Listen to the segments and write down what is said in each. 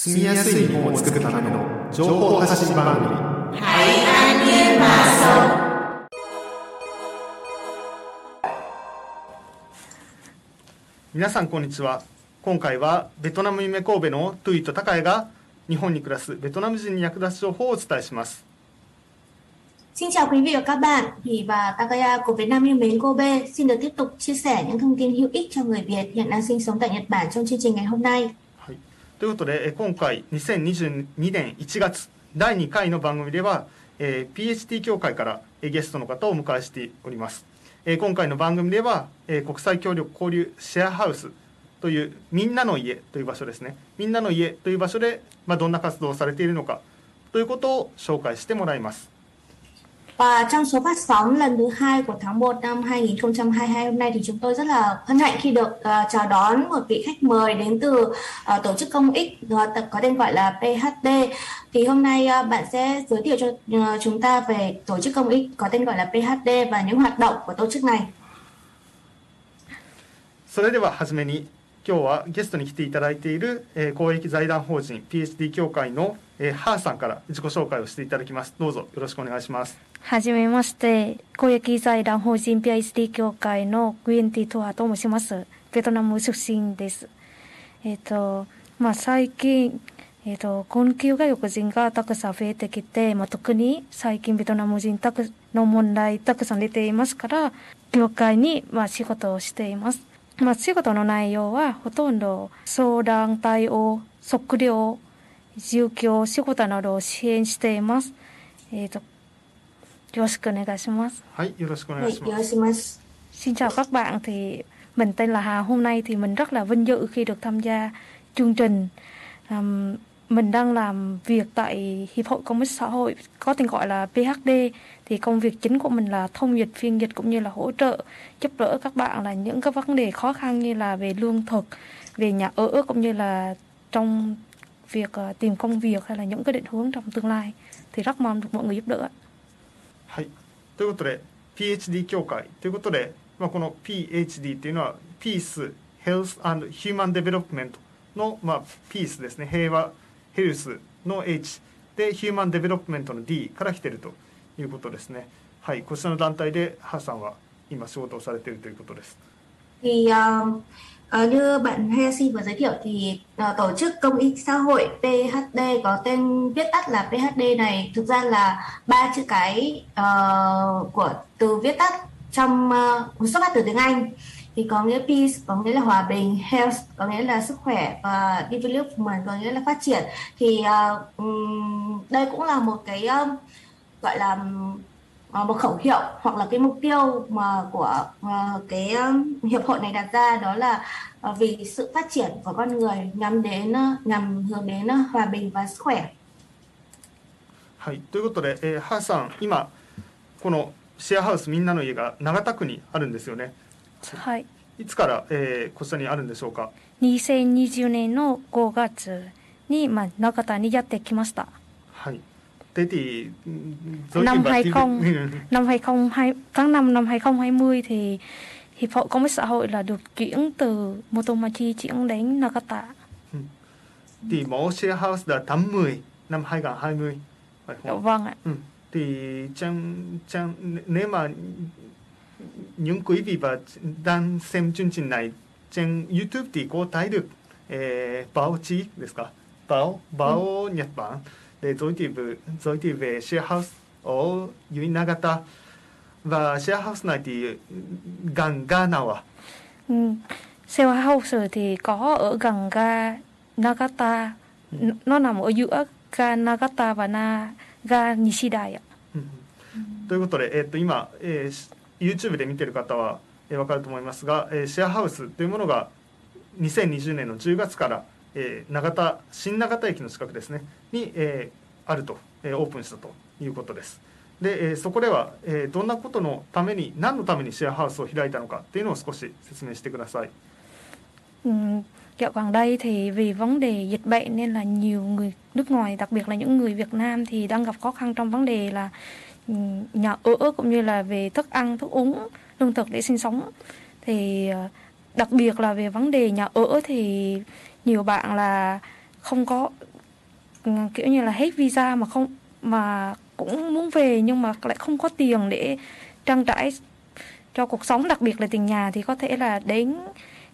住みやすい日本を作るための情報発信番組海岸连马松。皆さんこんにちは今回はベトナム夢神戸のトゥイと高谷が日本に暮らすベトナム人に役立つ情報をお伝えします Xin chào quý vị và các bạn, Thủy và Takaya của Việt Nam yêu mến Kobe xin được tiếp tục chia sẻ những thông tin hữu ích cho người Việt hiện đang sinh sống tại Nhật Bản trong chương trình ngày hôm nay. ということでえ今回2022年1月第2回の番組では、えー PHT 協会からえゲストの方をお迎えしております、えー今回の番組では、えー国際協力交流シェアハウスというみんなの家という場所ですね。みんなの家という場所で、まあ、どんな活動をされているのかということを紹介してもらいます。Và trong số phát sóng lần thứ hai của tháng 1 năm 2022 hôm nay thì chúng tôi rất là hân hạnh khi được ờ, chào đón một vị khách mời đến từ ờ, tổ chức công ích ờ, tập có tên gọi là PHD. Thì hôm nay ờ, bạn sẽ giới thiệu cho ờ, chúng ta về tổ chức công ích có tên gọi là PHD và những hoạt động của tổ chức này. それでは初めに今日はゲストに来ていただいている、えー公益財団法人 PHD 協会の、えー、ハーさんから自己紹介をしていただきますどうぞよろしくお願いします はじめまして、公益財団法人 PISD 協会のグエンティトアと申します。ベトナム出身です。えっ、と、まあ最近、えっ、と、困窮外国人がたくさん増えてきて、まあ特に最近ベトナム人たくの問題たくさん出ていますから、業界にまあ仕事をしています。まあ仕事の内容はほとんど相談対応、測量、住居、仕事などを支援しています。えっ、と、よろしくお願いします。はいよろしくお願 Vậy, いします Yoroshimasu. Xin chào các bạn, thì mình tên là Hà. Hôm nay thì mình rất là vinh dự khi được tham gia chương trình. Àm, mình đang làm việc tại Hiệp hội Công ích Xã hội có tên gọi là PHD. Thì công việc chính của mình là thông dịch, phiên dịch cũng như là hỗ trợ giúp đỡ các bạn là những cái vấn đề khó khăn như là về lương thực, về nhà ở cũng như là trong việc ờ, tìm công việc hay là những cái định hướng trong tương lai. Thì rất mong được mọi người giúp đỡ. はい。ということで PHD 協会ということで、まあ、この PHD っていうのは Peace Health and Human Development の、まあ、ピースですね。平和ヘルスの H で Human Development の D から来てるということですね。はい。こちらの団体でハさんは今仕事をされているということです。Thì ờ, À, như bạn Hayashi vừa giới thiệu thì à, tổ chức công ích xã hội PHD có tên viết tắt là PHD này. Thực ra là ba chữ cái uh, của từ viết tắt trong uh, xuất phát từ tiếng Anh thì có nghĩa peace có nghĩa là hòa bình, health có nghĩa là sức khỏe và development có nghĩa là phát triển. Thì uh, đây cũng là một cái uh, gọi là một khẩu hiệu hoặc là cái mục tiêu mà của ờ, cái ờ, hiệp hội này đặt ra đó là ờ, vì sự phát triển của con người nhằm đến ờ, nhằm hướng đến ờ, hòa bình và sức khỏe. はいということで、えーハーさん今このシェアハウスみんなの家が長田区にあるんですよねはい。いつから、えーこちらにあるんでしょうか2020年の5月に、まあ、長田にやってきました。 Hay. Thế thì ừ, giới Năm thiệu và 20 TV Năm 2020, tháng 5 năm 2020 thì Hiệp hội Công ích Xã hội là được chuyển từ Motomachi chuyển đến Nagata. thì mỗi share house là tháng 10 năm 2020 phải Dạ không? Vâng ạ. Ừ. Thì trang trang nếu mà những quý vị và đang xem chương trình này trên YouTube thì có thấy được eh, báo chíですか? báo báo Nhật Bản でゾイティブゾイティブシェアハウスを言いながはシェアハウス内でガンガーナは、うん、シェアハウスでガンガーナガタの名もユアガーナガバナが西だよ、うん、ということで、え、っと今、えー、YouTube で見てる方は、えー、分かると思いますが、えー、シェアハウスというものが2020年の10月からえー長田新長田駅の近くですねに、えーあると、えーオープンしたということです。で、えーそこでは、えーどんなことのために何のためにシェアハウスを開いたのかっていうのを少し説明してください。Ừ, Dạo gần đây thì vì vấn đề dịch bệnh nên là nhiều người nước ngoài, đặc biệt là những người Việt Nam thì đang gặp khó khăn trong vấn đề là nhà ở cũng như là về thức ăn, thức uống, lương thực để sinh sống. Thì đặc biệt là về vấn đề nhà ở thì nhiều bạn là không có, kiểu như là hết visa mà không, mà cũng muốn về nhưng mà lại không có tiền để trang trải cho cuộc sống, đặc biệt là tiền nhà thì có thể là đến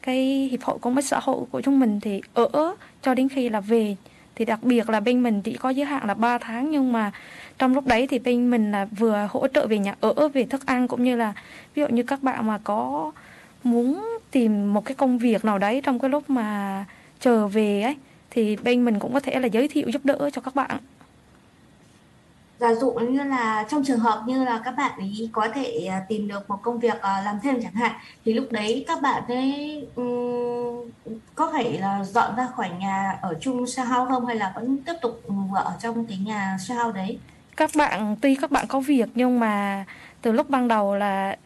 cái hiệp hội công ích xã hội của chúng mình thì ở cho đến khi là về. Thì đặc biệt là bên mình chỉ có giới hạn là 3 tháng nhưng mà trong lúc đấy thì bên mình là vừa hỗ trợ về nhà ở, về thức ăn cũng như là ví dụ như các bạn mà có muốn tìm một cái công việc nào đấy trong cái lúc mà chờ về ấy thì bên mình cũng có thể là giới thiệu giúp đỡ cho các bạn. Giả dụ như là trong trường hợp như là các bạn ấy có thể à, tìm được một công việc à, làm thêm chẳng hạn thì lúc đấy các bạn ấy um, có phải là dọn ra khỏi nhà ở chung share house không? Hay là vẫn tiếp tục ở trong cái nhà share house đấy? Các bạn tuy các bạn có việc nhưng mà từ lúc ban đầu là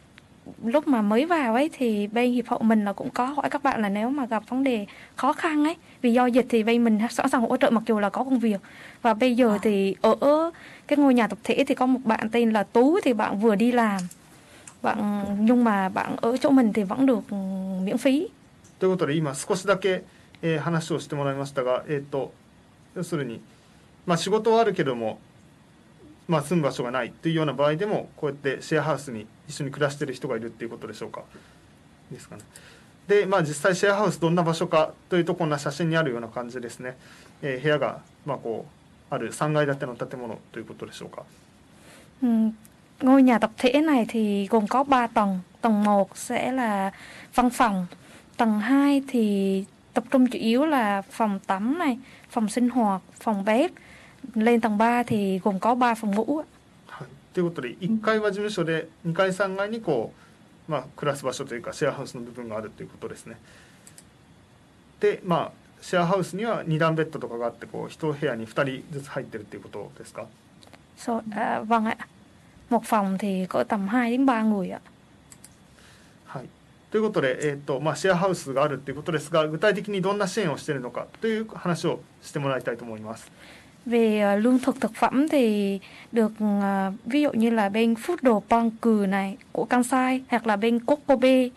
lúc mà mới vào ấy thì bên hiệp hội mình là cũng có hỏi các bạn là nếu mà gặp vấn đề khó khăn ấy vì do dịch thì bên mình sẵn sàng hỗ trợ mặc dù là có công việc và bây giờ à. thì ở cái ngôi nhà tập thể thì có một bạn tên là tú thì bạn vừa đi làm bạn nhưng mà bạn ở chỗ mình thì vẫn được miễn phí ということで今少しだけ、えー、話をしてもらいましたが、えーと、要するに、まあ、仕事はあるけども、まあ、住む場所がないというような場合でもこうやってシェアハウスに 一緒に暮らしてる人がいるっていうことでしょうか。ですかね。で、まあ、実際シェアハウスどんな場所かというところの写真にあるような感じですね。えー、部屋が、まあ、こうある3階建ての建物ということでしょうか。うん ngôi nhà tập thể này thì gồm có 3 tầng. Tầng 1 sẽ là văn phòng. Tầng 2 thì tập trung chủ yếu là phòng tắm này, phòng sinh hoạt, phòng bếp. Lên tầng 3 thì gồm có 3 phòng ngủ. ということで1階は事務所で2階3階にこう、まあ、暮らす場所というかシェアハウスの部分があるということですね。でまあシェアハウスには2段ベッドとかがあってこう1部屋に2人ずつ入ってるっていうことですか？So, à, vâng ạ. Một phòng thì có tầm 2 đến 3 người ạ. はい、ということで、えーとまあ、シェアハウスがあるということですが具体的にどんな支援をしているのかという話をしてもらいたいと思います。Về uh, lương thực thực phẩm thì được uh, ví dụ như là bên Food Đồ Pong Cừ này của Kansai hoặc là bên Kokobe uh,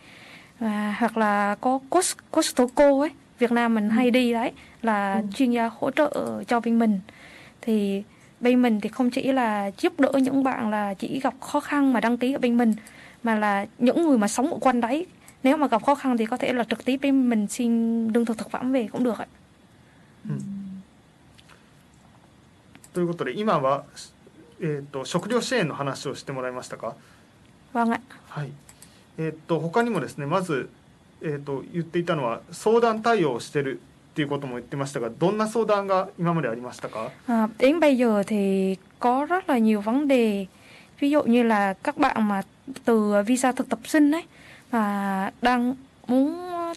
hoặc là có Costco ấy Việt Nam mình hay đi đấy là ừ. chuyên gia hỗ trợ cho bên mình thì bên mình thì không chỉ là giúp đỡ những bạn là chỉ gặp khó khăn mà đăng ký ở bên mình mà là những người mà sống ở quanh đấy nếu mà gặp khó khăn thì có thể là trực tiếp bên mình xin lương thực thực phẩm về cũng được ạ. Ừ. ということで今は、えーと、食料支援の話をしてもらいましたか。はい。えっ、ー、と他にもですねまずえーと、言っていたのは相談対応をしてるっていうことも言ってましたがどんな相談が今までありましたか à, đến bây giờ thì có rất là nhiều vấn đề ví dụ như là các bạn mà từ visa thực tập sinh ấy mà đang muốn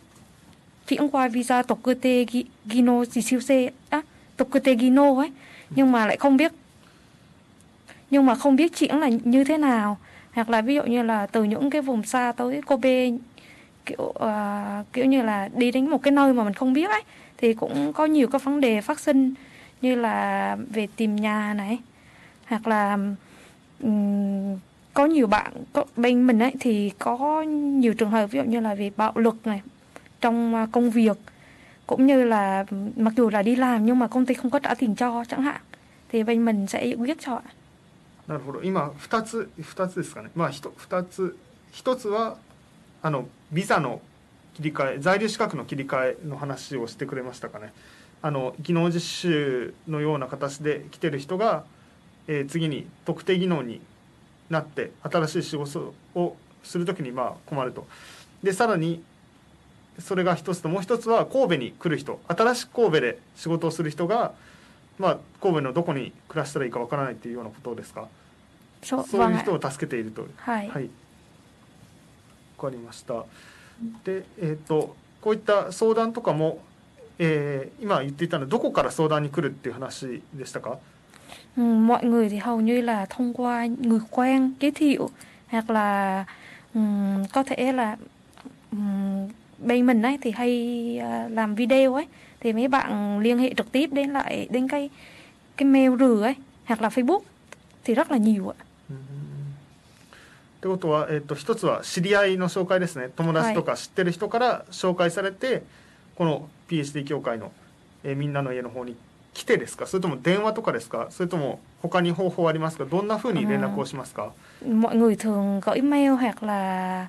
chuyển qua visa tộc cơ tê Gino gì siêu C á tộc cơ tê Gino ấy nhưng mà lại không biết. Nhưng mà không biết chuyện là như thế nào. Hoặc là ví dụ như là từ những cái vùng xa tới Kobe kiểu uh, kiểu như là đi đến một cái nơi mà mình không biết ấy thì cũng có nhiều các vấn đề phát sinh như là về tìm nhà này hoặc là um, có nhiều bạn có, bên mình ấy thì có nhiều trường hợp ví dụ như là về bạo lực này trong ờ, công việc. Cũng như là mặc dù là đi làm nhưng mà công ty không có trả tiền cho chẳng hạn thì bên mình sẽ giải quyết cho ạ. なるほど。今二つ二つですかね。まあ一二つ一つはあのビザの切り替え在留資格の切り替えの話をしてくれましたかねあの技能実習のような形で来てる人が、えー、次に特定技能になって新しい仕事をする時にまあ困るとでさらにそれが一つともう一つは神戸に来る人新しく神戸で仕事をする人が、まあ、神戸のどこに暮らしたらいいかわからないっていうようなことですか？そういう人を助けていると。はい、はいかりました。で、えっ、ー、とこういった相談とかも、えー、今言っていたのどこから相談に来るっていう話でしたか？mọi người thì hầu như là thông qua người quen giới thiệu hoặc là um, có thể là um, bên mình ấy thì hay uh, làm video ấy thì mấy bạn liên hệ trực tiếp đến lại đến cái cái mail rửa ấy hoặc là Facebook thì rất là nhiều ạ. Ừ. ってことは、えー、と一つは知り合いの紹介ですね友達とか知ってる人から紹介されて、はい、この PhD 協会の、 えーみんなの家の方に来てですかそれとも電話とかですかそれとも他に方法ありますかどんなふうに連絡をしますか、 mọi người thường gửi mail hoặc là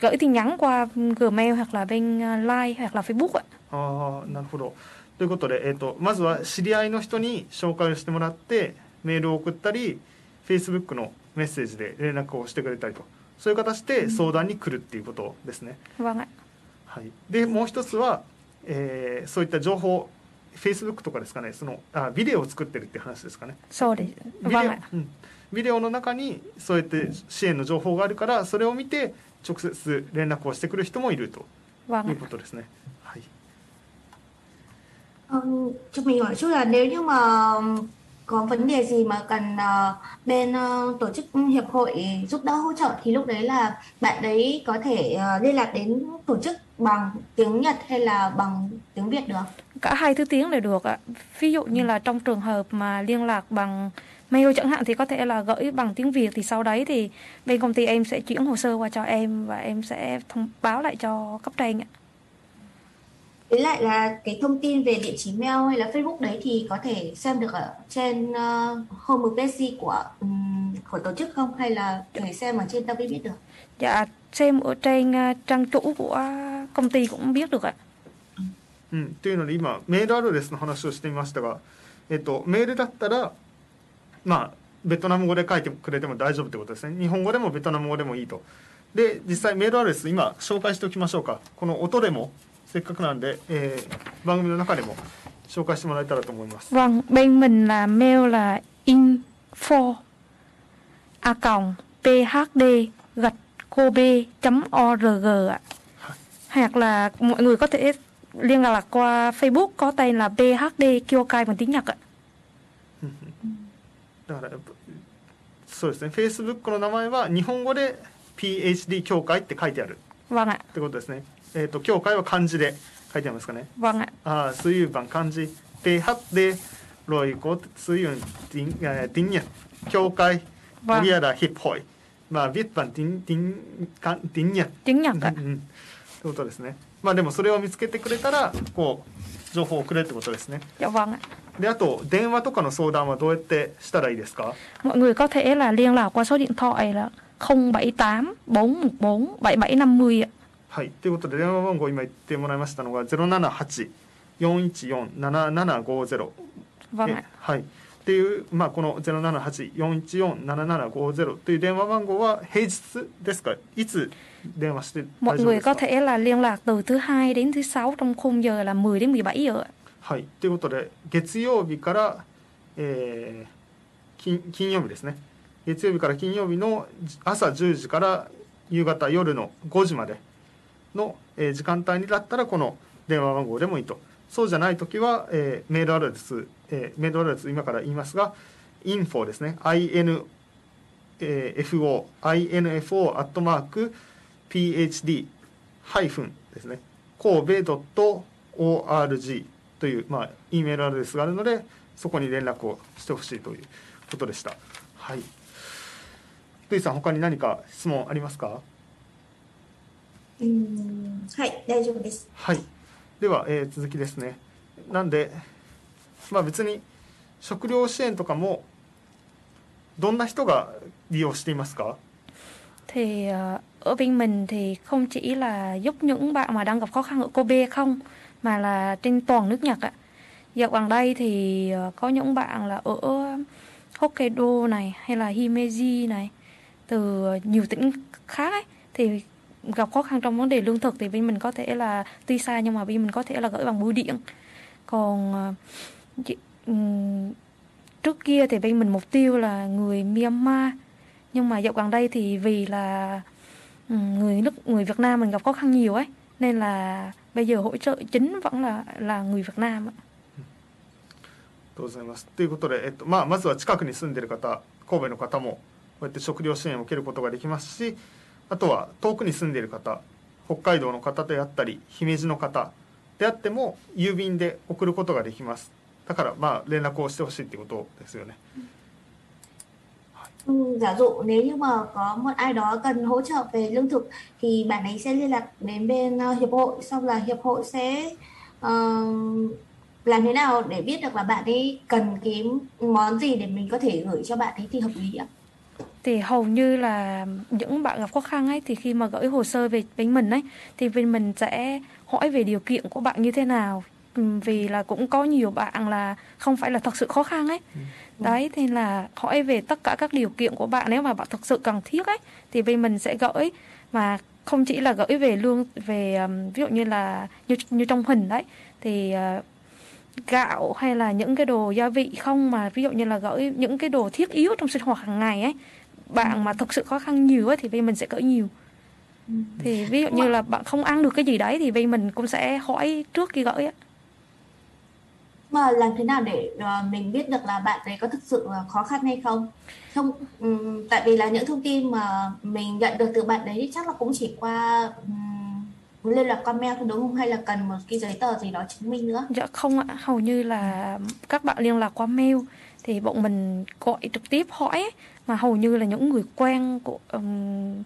gửi tin nhắn qua Gmail hoặc là bên Line hoặc là Facebook. ああなるほどということで、えー、とまずは知り合いの人に紹介をしてもらってメールを送ったり Facebook のメッセージで連絡をしてくれたりと。そういう形で相談に来るっていうことですね、Vâng ạ. はい、でもう一つは、えーそういった情報 Facebook とかですかね。そのあビデオを作ってるっていう話ですかね。Sau để ビデオ vâng ạ. うん。ビデオの中にそうやって支援の情報があるからそれを見て直接連絡をしてくる人もいると Vâng い ạ. うことですね。はい Ừm, cho mình hỏi chút là nếu như mà có vấn đề gì mà cần ờ, bên ờ, tổ chức hiệp hội giúp đỡ hỗ trợ thì lúc đấy là bạn đấy có thể ờ, liên lạc đến tổ chức bằng tiếng Nhật hay là bằng tiếng Việt được? Cả hai thứ tiếng đều được ạ. Ví dụ như là trong trường hợp mà liên lạc bằng mail chẳng hạn thì có thể là gửi bằng tiếng Việt thì sau đấy thì bên công ty em sẽ chuyển hồ sơ qua cho em và em sẽ thông báo lại cho cấp trên ạ. Với lại là cái thông tin về địa chỉ mail hay là Facebook đấy thì có thể xem được ở trên ờ, homepage của ừm, của tổ chức không hay là để xem ở trên tao biết được? Dạ xem ở trên ờ, trang chủ của công ty cũng biết được ạ. うん、っていうので今メールアドレスの話をしてみましたが、えっと、メールだったら まあ、ベトナム語で書いてくれても大丈夫ということですね。日本語でもベトナム語でもいいと。で、実際メールアドレス、今、紹介しておきましょうか。この音でも、せっかくなんで、えー、番組の中でも紹介してもらえたらと思います。ワン、はや、だからそうですね。フェイスブックの名前は日本語で PhD 協会って書いてある。ってことですね。えっ、と協会は漢字で書いてありますかね。ああ水曜版漢字。ではでロイコ水曜ティンえーティンニャ協会リアラヒップイ。まあビッパンティンティンカンティンニャ Tiếng か。うんってことですね。まあでもそれを見つけてくれたらこう情報をくれってことですね。Dạ vâng. であと電話とかの相談はどうやってしたらいいですか？はいということで電話番号今言ってもらいましたのが078 4147750はい。っていう、まあ、この078-414-7750という電話番号は平日ですか？いつ電話して大丈夫ですか？はい。ということで、月曜日から、えー金金曜日ですね。月曜日から金曜日の朝10時から夕方夜の5時までの、えー時間帯にだったらこの電話番号でもいいと。そうじゃないときは、えーメールアドレス、えーメールアドレス今から言いますが、info ですね。info、info、アットマーク、phd ハイフンですね。神戸 .org という、まあ、E メールアドレスがあるので、そこに連絡をしてほしいということでした。はい。ルイさん、他に何か質問ありますか？Ừm, はい、大丈夫です。はい。では、えー続きですね。なんで、まあ別に食料支援とかも、どんな人が利用していますか？Thì ở bên mình thì không chỉ là giúp những bạn mà đang gặp khó khăn ở Kobe không mà là trên toàn nước Nhật ạ. Dạo gần đây thì ờ, có những bạn là ở Hokkaido này hay là Himeji này từ nhiều tỉnh khác ấy, thì gặp khó khăn trong vấn đề lương thực thì bên mình có thể là tuy xa nhưng mà bên mình có thể là gửi bằng bưu điện. Còn ờ, trước kia thì bên mình mục tiêu là người Myanmar nhưng mà dạo gần đây thì vì là người nước người Việt Nam mình gặp khó khăn nhiều ấy nên là bây giờ hỗ trợ chính vẫn là là người Việt Nam とございます。ということで、えっとまあ、まずは近くに住んでいる方、神戸の方もこうやって食料支援を受けることができますし、あとは遠くに住んでいる方、北海道の方であったり、姫路の方であっても郵便で送ることができます。だからまあ連絡をしてほしいっていうことですよね。Ừ, giả dụ nếu như mà có một ai đó cần hỗ trợ về lương thực thì bạn ấy sẽ liên lạc đến bên uh, hiệp hội xong là hiệp hội sẽ uh, làm thế nào để biết được là bạn ấy cần cái món gì để mình có thể gửi cho bạn ấy thì hợp lý ạ? thì hầu như là những bạn gặp khó khăn ấy thì khi mà gửi hồ sơ về bên mình ấy thì bên mình sẽ hỏi về điều kiện của bạn như thế nào vì là cũng có nhiều bạn là không phải là thật sự khó khăn ấy. Ừ. đấy thì là hỏi về tất cả các điều kiện của bạn nếu mà bạn thật sự cần thiết ấy thì bên mình sẽ gửi. Mà không chỉ là gửi về lương về ví dụ như là như như trong hình đấy thì uh, gạo hay là những cái đồ gia vị không mà ví dụ như là gửi những cái đồ thiết yếu trong sinh hoạt hàng ngày ấy bạn mà thực sự khó khăn nhiều ấy, thì bên mình sẽ gửi nhiều. Ừ. thì ví dụ như là bạn không ăn được cái gì đấy thì bên mình cũng sẽ hỏi trước khi gửi á mà làm thế nào để uh, mình biết được là bạn ấy có thực sự khó khăn hay không? Không um, tại vì là những thông tin mà mình nhận được từ bạn đấy chắc là cũng chỉ qua um, liên lạc qua mail thôi đúng không? Hay là cần một cái giấy tờ gì đó chứng minh nữa? Dạ không ạ hầu như là các bạn liên lạc qua mail thì bọn mình gọi trực tiếp hỏi mà hầu như là những người quen của um,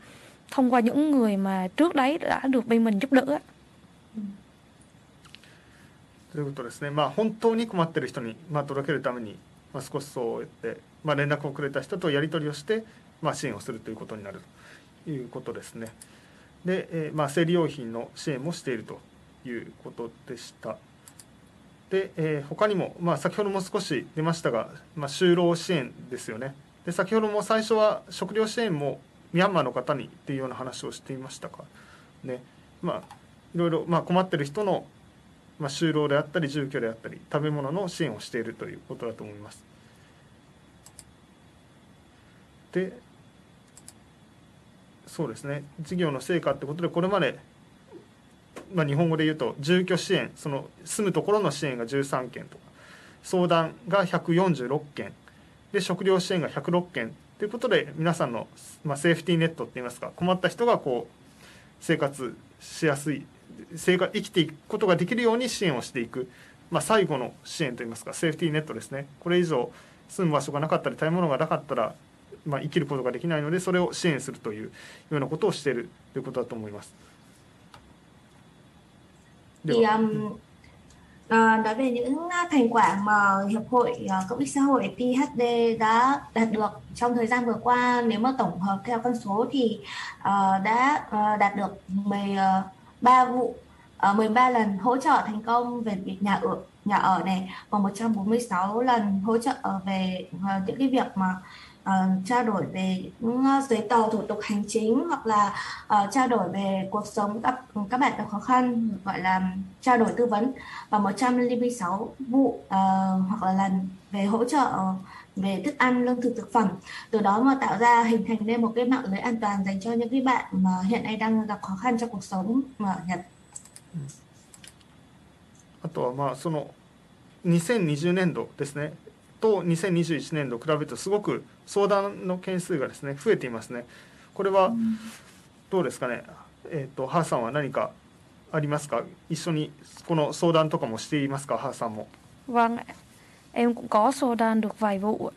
thông qua những người mà trước đấy đã được bên mình giúp đỡ ということですね、まあ、本当に困ってる人に、まあ、届けるために、まあ、少しそうやって、まあ、連絡をくれた人とやり取りをして、まあ、支援をするということになるということですね。で、えー、まあ、生理用品の支援もしているということでした。で、えー、他にも、まあ、先ほども少し出ましたが、まあ、就労支援ですよね。で先ほども最初は食料支援もミャンマーの方にっていうような話をしていましたかねまあいろいろ、まあ、困ってる人の、まあ、就労であったり住居であったり食べ物の支援をしているということだと思います。でそうですね。事業の成果ってことでこれまで、まあ、日本語で言うと住居支援その住むところの支援が13件とか相談が146件で食料支援が106件ということで皆さんの、まあ、セーフティーネットっていいますか困った人がこう生活しやすい生活生きていくことができるように支援をしていく、まあ、最後の支援といいますかセーフティーネットですね。これ以上住む場所がなかったり食べ物がなかったら、まあ、生きることができないのでそれを支援するというようなことをしているということだと思います。では、À, nói về những thành quả mà hiệp hội uh, cộng ích xã hội PHD đã đạt được trong thời gian vừa qua nếu mà tổng hợp theo con số thì uh, đã uh, đạt được 10 3 vụ ờ, uh, 13 lần hỗ trợ thành công về việc nhà ở nhà ở này và 146 lần hỗ trợ ờ, về uh, những cái việc mà uh, trao đổi về những giấy tờ thủ tục hành chính hoặc là uh, trao đổi về cuộc sống gặp các bạn gặp khó khăn gọi là trao đổi tư vấn và 106 vụ uh, hoặc là lần về hỗ trợ về thức ăn lương thực thực phẩm từ đó mà tạo ra hình thành nên một cái mạng lưới an toàn dành cho những cái bạn mà hiện nay đang gặp khó khăn trong cuộc sống mà ở Nhật. あとはまあその2020年度ですね と2021年度比べるとすごく相談の件数がですね増えていますね。これはどうですかね。えっ、ー、とハーさんは何かありますか。一緒にこの相談とかもしていますか、ハーさんも。Vâng, em cũng có s đ a n được vài vụ.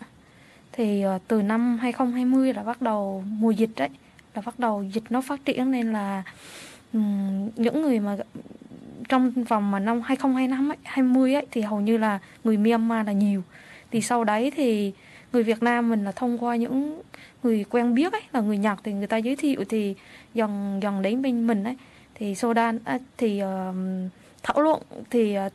Thì từ năm 2020 là bắt đầu mùa dịch đấy, là bắt đầu dịch nó phát triển nên là um, những người mà trong vòng mà năm 2025 ấy, 20 ấy thì hầu như là người Myanmar là nhiều. Thì sau đấy thì người Việt Nam mình là thông qua những người quen biết ấy là người Nhật thì người ta giới thiệu thì dần dần đến bên mình ấy thì Sudan thì uh, thảo luận thì uh,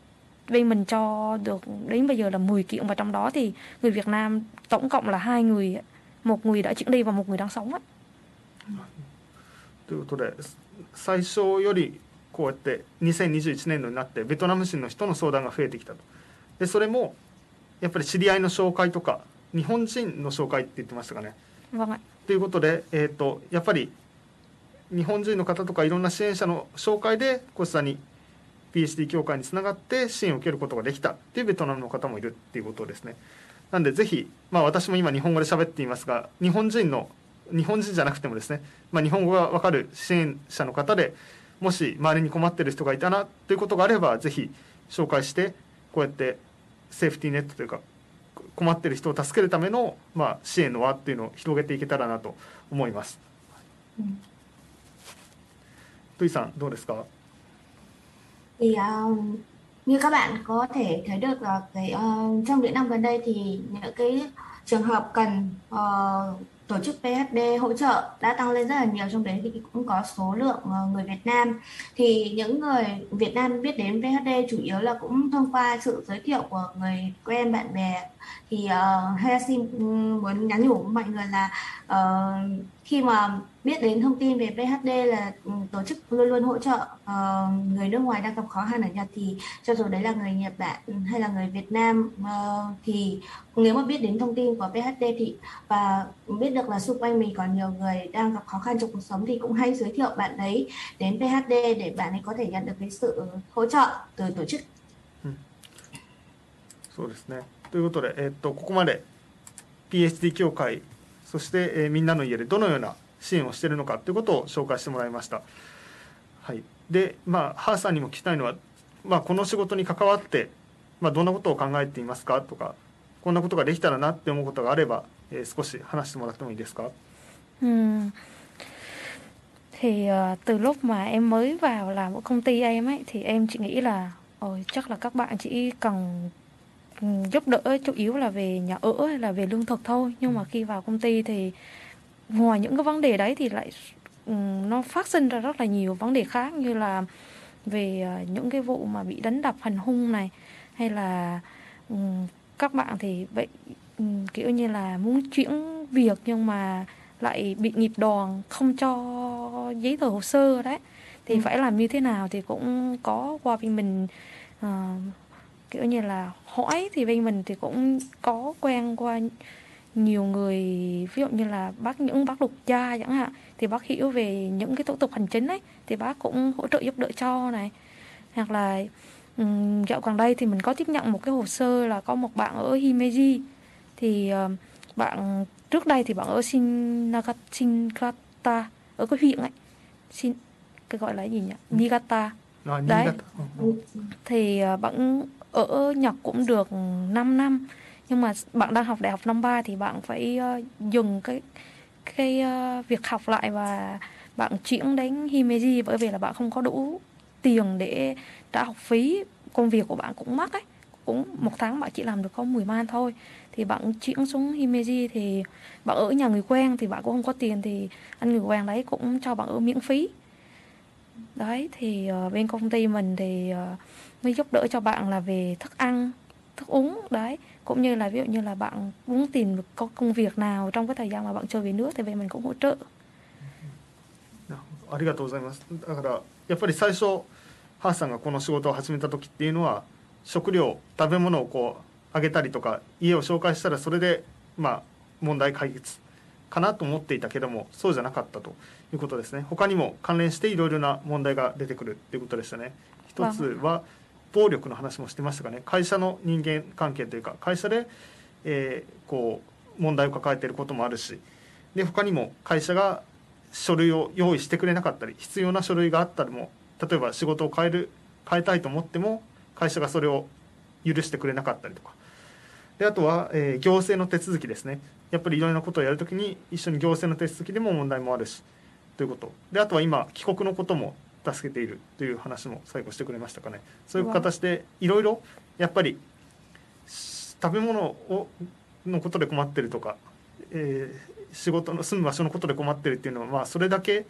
bên mình cho được đến bây giờ là 10 kiện và trong đó thì người Việt Nam tổng cộng là hai người một người đã chuyển đi và một người đang sống á. ということで最初よりこうやって2021年度になってベトナム人の人の相談が増えてきたとでそれも やっぱり知り合いの紹介とか日本人の紹介って言ってましたかね？ということで、えーと、やっぱり日本人の方とかいろんな支援者の紹介でこちらに PhD 協会につながって支援を受けることができたっていうベトナムの方もいるっていうことですね。なんでぜひ、まあ、私も今日本語で喋っていますが日本人の日本人じゃなくてもですね、まあ、日本語が分かる支援者の方でもし周りに困ってる人がいたなということがあればぜひ紹介してこうやってセーフティーネットというか困っている人を助けるための、まあ、支援の輪っていうのを広げていけたらなと思います。うん、土井さんどうですか thì uh, như các bạn có thể thấy được là cái uh, trong những năm gần đây thì những cái trường hợp cần uh, tổ chức PhD hỗ trợ đã tăng lên rất là nhiều. Trong đấy thì cũng có số lượng ờ, người Việt Nam. Thì những người Việt Nam biết đến PhD chủ yếu là cũng thông qua sự giới thiệu của người quen bạn bè. Thì ờ, uh, Hayashi ừ, muốn nhắn nhủ mọi người là uh, khi mà biết đến thông tin về PhD là ừ, tổ chức luôn luôn hỗ trợ uh, người nước ngoài đang gặp khó khăn ở Nhật thì cho dù đấy là người Nhật Bản hay là người Việt Nam uh, thì nếu mà biết đến thông tin của PhD thì và biết được là xung quanh mình còn nhiều người đang gặp khó khăn trong cuộc sống thì cũng hãy giới thiệu bạn ấy đến PhD để bạn ấy có thể nhận được cái sự hỗ trợ từ tổ chức. Ừ. そうですね。ということで、えっとここまで PhD 協会 そして、えー、みんなの家でどのような支援をしているのかということを紹介してもらいました。はい、で、まあ、ハーさんにも聞きたいのは、まあ、この仕事に関わって、まあ、どんなことを考えていますかとかこんなことができたらなって思うことがあれば、えー、少し話してもらってもいいですか？ừ. thì uh, từ lúc mà em mới vào làm ở công ty em ấy thì em chỉ nghĩ là ôi chắc là các bạn chỉ cần giúp đỡ chủ yếu là về nhà ở hay là về lương thực thôi. Nhưng mà khi vào công ty thì ngoài những cái vấn đề đấy thì lại nó phát sinh ra rất là nhiều vấn đề khác như là về ờ, những cái vụ mà bị đánh đập hành hung này hay là các bạn thì vậy kiểu như là muốn chuyển việc nhưng mà lại bị nghiệp đoàn không cho giấy tờ hồ sơ đấy. Thì ừ. phải làm như thế nào thì cũng có qua bên mình uh, kiểu như là hỏi thì bên mình thì cũng có quen qua nhiều người ví dụ như là bác những bác luật gia chẳng hạn thì bác hiểu về những cái thủ tục hành chính ấy thì bác cũng hỗ trợ giúp đỡ cho này. Hoặc là um, dạo gần đây thì mình có tiếp nhận một cái hồ sơ là có một bạn ở Himeji. Thì uh, bạn trước đây thì bạn ở Shinagata, Shinagata ở cái huyện ấy. Shin, cái gọi là gì nhỉ? Niigata. À, đấy. Thì uh, bạn ở Nhật cũng được 5 năm. Nhưng mà bạn đang học đại học năm ba thì bạn phải uh, dừng cái cái uh, việc học lại và bạn chuyển đến Himeji bởi vì là bạn không có đủ tiền để trả học phí. Công việc của bạn cũng mắc ấy cũng một tháng bạn chỉ làm được có 10 man thôi. Thì bạn chuyển xuống Himeji thì bạn ở nhà người quen thì bạn cũng không có tiền thì anh người quen đấy cũng cho bạn ở miễn phí. Đấy thì uh, bên công ty mình thì uh, mới giúp đỡ cho bạn là về thức ăn thức uống đấy cũng như là ví dụ như là bạn muốn tìm được có công việc nào trong cái thời gian mà bạn chơi về nước thì về mình cũng hỗ trợ ありがとうございますだからやっぱり最初ハーさんがこの仕事を始めた時っていうのは食料食べ物をこうあげたりとか家を紹介したらそれでまあ問題解決かなと思っていたけどもそうじゃなかったということですね他にも関連していろいろな問題が出てくるっていうことでしたね一つは暴力の話もしてましたかね。会社の人間関係というか会社で、えー、こう問題を抱えていることもあるしで他にも会社が書類を用意してくれなかったり必要な書類があったりも例えば仕事を変える変えたいと思っても会社がそれを許してくれなかったりとか。であとは、えー、行政の手続きですね。やっぱりいろいろなことをやるときに一緒に行政の手続きでも問題もあるしということ。であとは今帰国のことも助けているという話も最後してくれましたかねそういう形でいろいろやっぱり食べ物をのことで困ってるとか、えー、仕事の住む場所のことで困ってるっていうのは、まあ、それだけ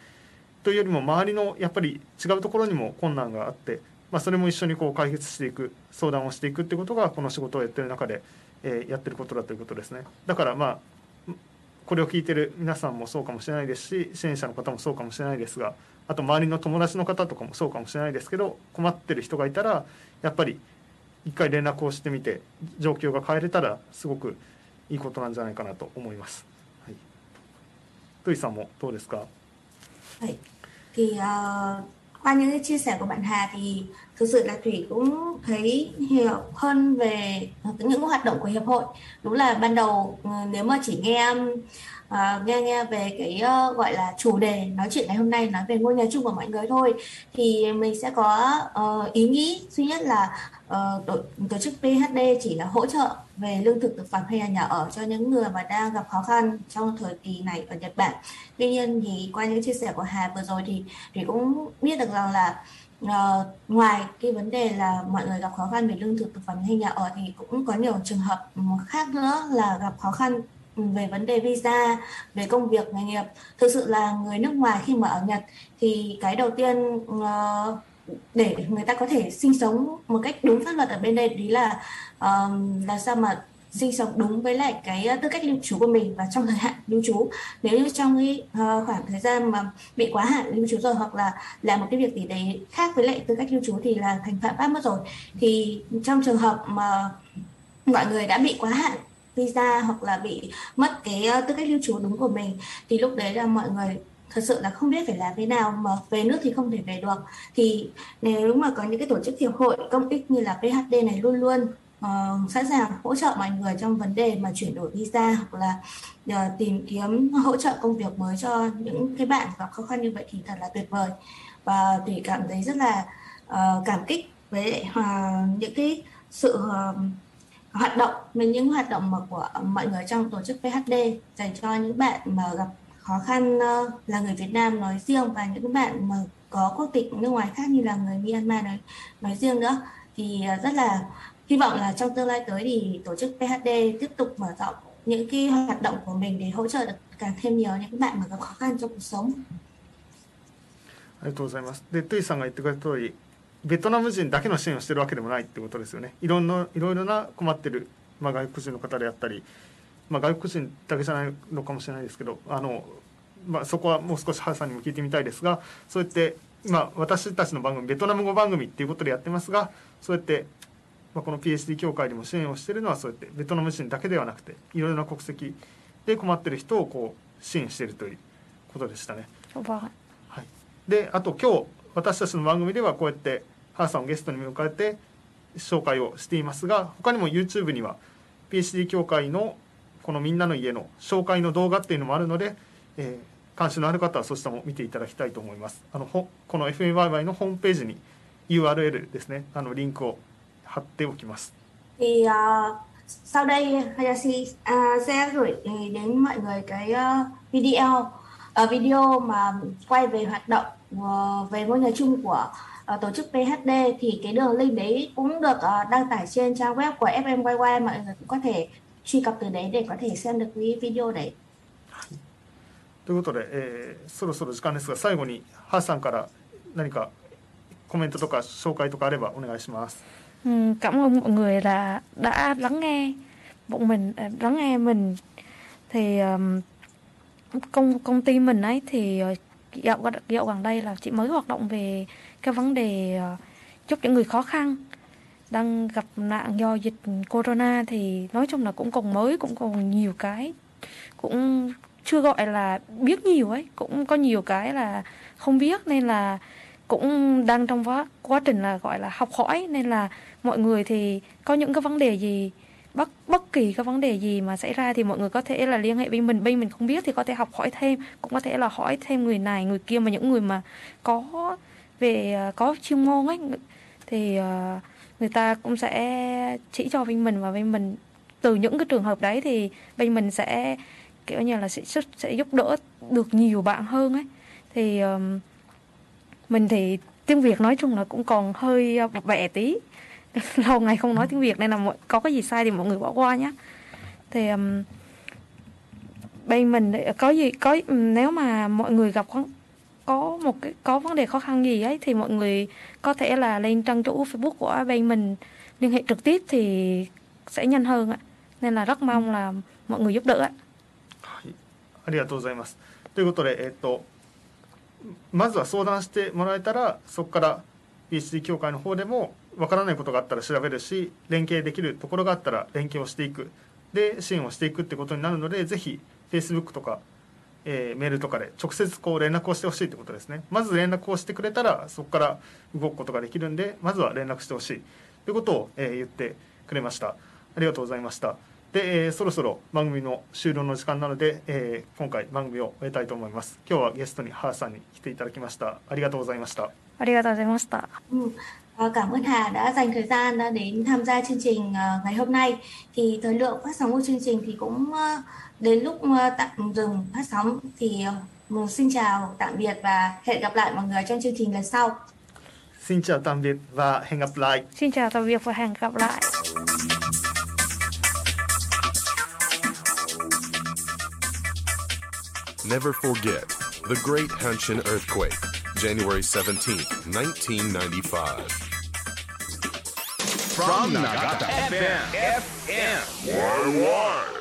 というよりも周りのやっぱり違うところにも困難があって、まあ、それも一緒にこう解決していく相談をしていくっていうことがこの仕事をやってる中で、えー、やってることだということですね。だからまあこれを聞いてる皆さんもそうかもしれないですし支援者の方もそうかもしれないですがあと周りの友達の方とかもそうかもしれないですけど困ってる人がいたらやっぱり一回連絡をしてみて状況が変えれたらすごくいいことなんじゃないかなと思います。はい、トイさんもどうですか？はい。Thì uh, qua những cái chia sẻ của bạn Hà thì thực sự là Thủy cũng thấy hiểu hơn về những hoạt động của hiệp hội. Đúng là ban đầu ừ, nếu mà chỉ nghe uh, nghe nghe về cái uh, gọi là chủ đề nói chuyện ngày hôm nay nói về ngôi nhà chung của mọi người thôi thì mình sẽ có uh, ý nghĩ duy nhất là uh, tổ, tổ chức PHD chỉ là hỗ trợ về lương thực thực phẩm hay là nhà ở cho những người mà đang gặp khó khăn trong thời kỳ này ở Nhật Bản. Tuy nhiên thì qua những chia sẻ của Hà vừa rồi thì thì cũng biết được rằng là uh, ngoài cái vấn đề là mọi người gặp khó khăn về lương thực thực phẩm hay nhà ở thì cũng có nhiều trường hợp khác nữa là gặp khó khăn về vấn đề visa về công việc nghề nghiệp. Thực sự là người nước ngoài khi mà ở Nhật thì cái đầu tiên uh, để người ta có thể sinh sống một cách đúng pháp luật ở bên đây đấy là ờ, uh, là sao mà sinh sống đúng với lại cái ờ, tư cách lưu trú của mình và trong thời hạn lưu trú. Nếu như trong cái ờ, khoảng thời gian mà bị quá hạn lưu trú rồi hoặc là làm một cái việc gì đấy khác với lại tư cách lưu trú thì là thành phạm pháp mất rồi. Thì trong trường hợp mà mọi người đã bị quá hạn visa hoặc là bị mất cái ờ, tư cách lưu trú đúng của mình, thì lúc đấy là mọi người thật sự là không biết phải làm thế nào mà về nước thì không thể về được. Thì nếu mà có những cái tổ chức hiệp hội công ích như là PHD này luôn luôn uh, sẵn sàng hỗ trợ mọi người trong vấn đề mà chuyển đổi visa hoặc là uh, tìm kiếm hỗ trợ công việc mới cho những cái bạn gặp khó khăn như vậy thì thật là tuyệt vời. Và thì cảm thấy rất là uh, cảm kích với uh, những cái sự uh, hoạt động với những hoạt động mà của mọi người trong tổ chức PHD dành cho những bạn mà gặp khó khăn uh, là người Việt Nam nói riêng và những bạn mà có quốc tịch nước ngoài khác như là người Myanmar nói nói riêng nữa thì rất là hy vọng là trong tương lai tới thì tổ chức PHD tiếp tục mở rộng những cái hoạt động của mình để hỗ trợ được càng thêm nhiều những bạn mà gặp khó khăn trong cuộc sống. ありがとうございます。で、トゥイさんが言ってくれた通り、ベトナム人だけの支援をしてるわけでもないってことですよね。いろんないろいろな困ってる、まあ、外国人の方であったり、まあ、外国人だけじゃないのかもしれないですけど、あのまあ、そこはもう少しハルさんにも聞いてみたいですが、そうやって今私たちの番組ベトナム語番組っていうことでやってますが、そうやってまあ、この PSD 協会でも支援をしているのはそうやってベトナム人だけではなくていろいろな国籍で困っている人をこう支援しているということでしたね。はい、であと今日私たちの番組ではこうやってハさんをゲストに迎えて紹介をしていますが他にも YouTube には PSD 協会のこのみんなの家の紹介の動画っていうのもあるので、えー、関心のある方はそちらも見ていただきたいと思います。あのこの FMYY のホームページに URL ですねあのリンクを貼っておきます。Thì uh, sau đây Hayashi uh, sẽ gửi đến mọi người cái uh, video uh, video mà quay về hoạt động uh, về ngôi nhà chung của uh, tổ chức PHD thì cái đường link đấy cũng được uh, đăng tải trên trang web của FMYY mọi người cũng có thể truy cập từ đấy để có thể xem được cái video đấy. ということで、えー、そろそろ時間ですが最後にハーさんから何かコメントとか紹介とかあればお願いします。 Ừ, cảm ơn mọi người là đã lắng nghe. Bọn mình à, lắng nghe mình. Thì công công ty mình ấy thì ờ, dạo dạo gần đây là chị mới hoạt động về cái vấn đề ờ, giúp những người khó khăn đang gặp nạn do dịch corona thì nói chung là cũng còn mới cũng còn nhiều cái cũng chưa gọi là biết nhiều ấy cũng có nhiều cái là không biết. Nên là cũng đang trong quá quá trình là gọi là học hỏi nên là mọi người thì có những cái vấn đề gì, bất bất kỳ cái vấn đề gì mà xảy ra thì mọi người có thể là liên hệ với mình. Bên mình không biết thì có thể học hỏi thêm, cũng có thể là hỏi thêm người này, người kia. Mà những người mà có về à, có chuyên môn ấy thì à, người ta cũng sẽ chỉ cho bên mình. Và bên mình, từ những cái trường hợp đấy thì bên mình sẽ, kiểu như là, sẽ sẽ giúp đỡ được nhiều bạn hơn ấy. Thì mình thì tiếng Việt nói chung là cũng còn hơi à, vẹt tí. lâu ngày không nói tiếng Việt nên là mọi, có cái gì sai thì mọi người bỏ qua nhé thì um, bên mình có gì có nếu mà mọi người gặp có, có một cái có vấn đề khó khăn gì ấy thì mọi người có thể là lên trang chủ Facebook của bên mình liên hệ trực tiếp thì sẽ nhanh hơn ạ nên là rất mong là mọi người giúp đỡ ạ. ありがとうございます。ということで、えっと、まずは相談してもらえたら、そこから PhD 協会の方でも わからないことがあったら調べるし連携できるところがあったら連携をしていく。で支援をしていくってことになるのでぜひ Facebook とか、えー、メールとかで直接こう連絡をしてほしいってことですね。まず連絡をしてくれたらそこから動くことができるんでまずは連絡してほしい。ということを、えー、言ってくれました。ありがとうございました。で、えー、そろそろ番組の終了の時間なので、えー、今回番組を終えたいと思います。今日はゲストにハーさんに来ていただきました。ありがとうございました。ありがとうございました。うん Ờ, cảm ơn Hà đã dành thời gian ờ, đến tham gia chương trình ờ, ngày hôm nay. Thì thời lượng phát sóng của chương trình thì cũng đến lúc tạm dừng phát sóng thì mình xin chào tạm biệt và hẹn gặp lại mọi người trong chương trình lần sau. Xin chào tạm biệt và hẹn gặp lại. Xin chào tạm biệt và hẹn gặp lại. Never forget the Great Hanshin Earthquake, January 17, 1995. from Nagata FM. FM. Why, why?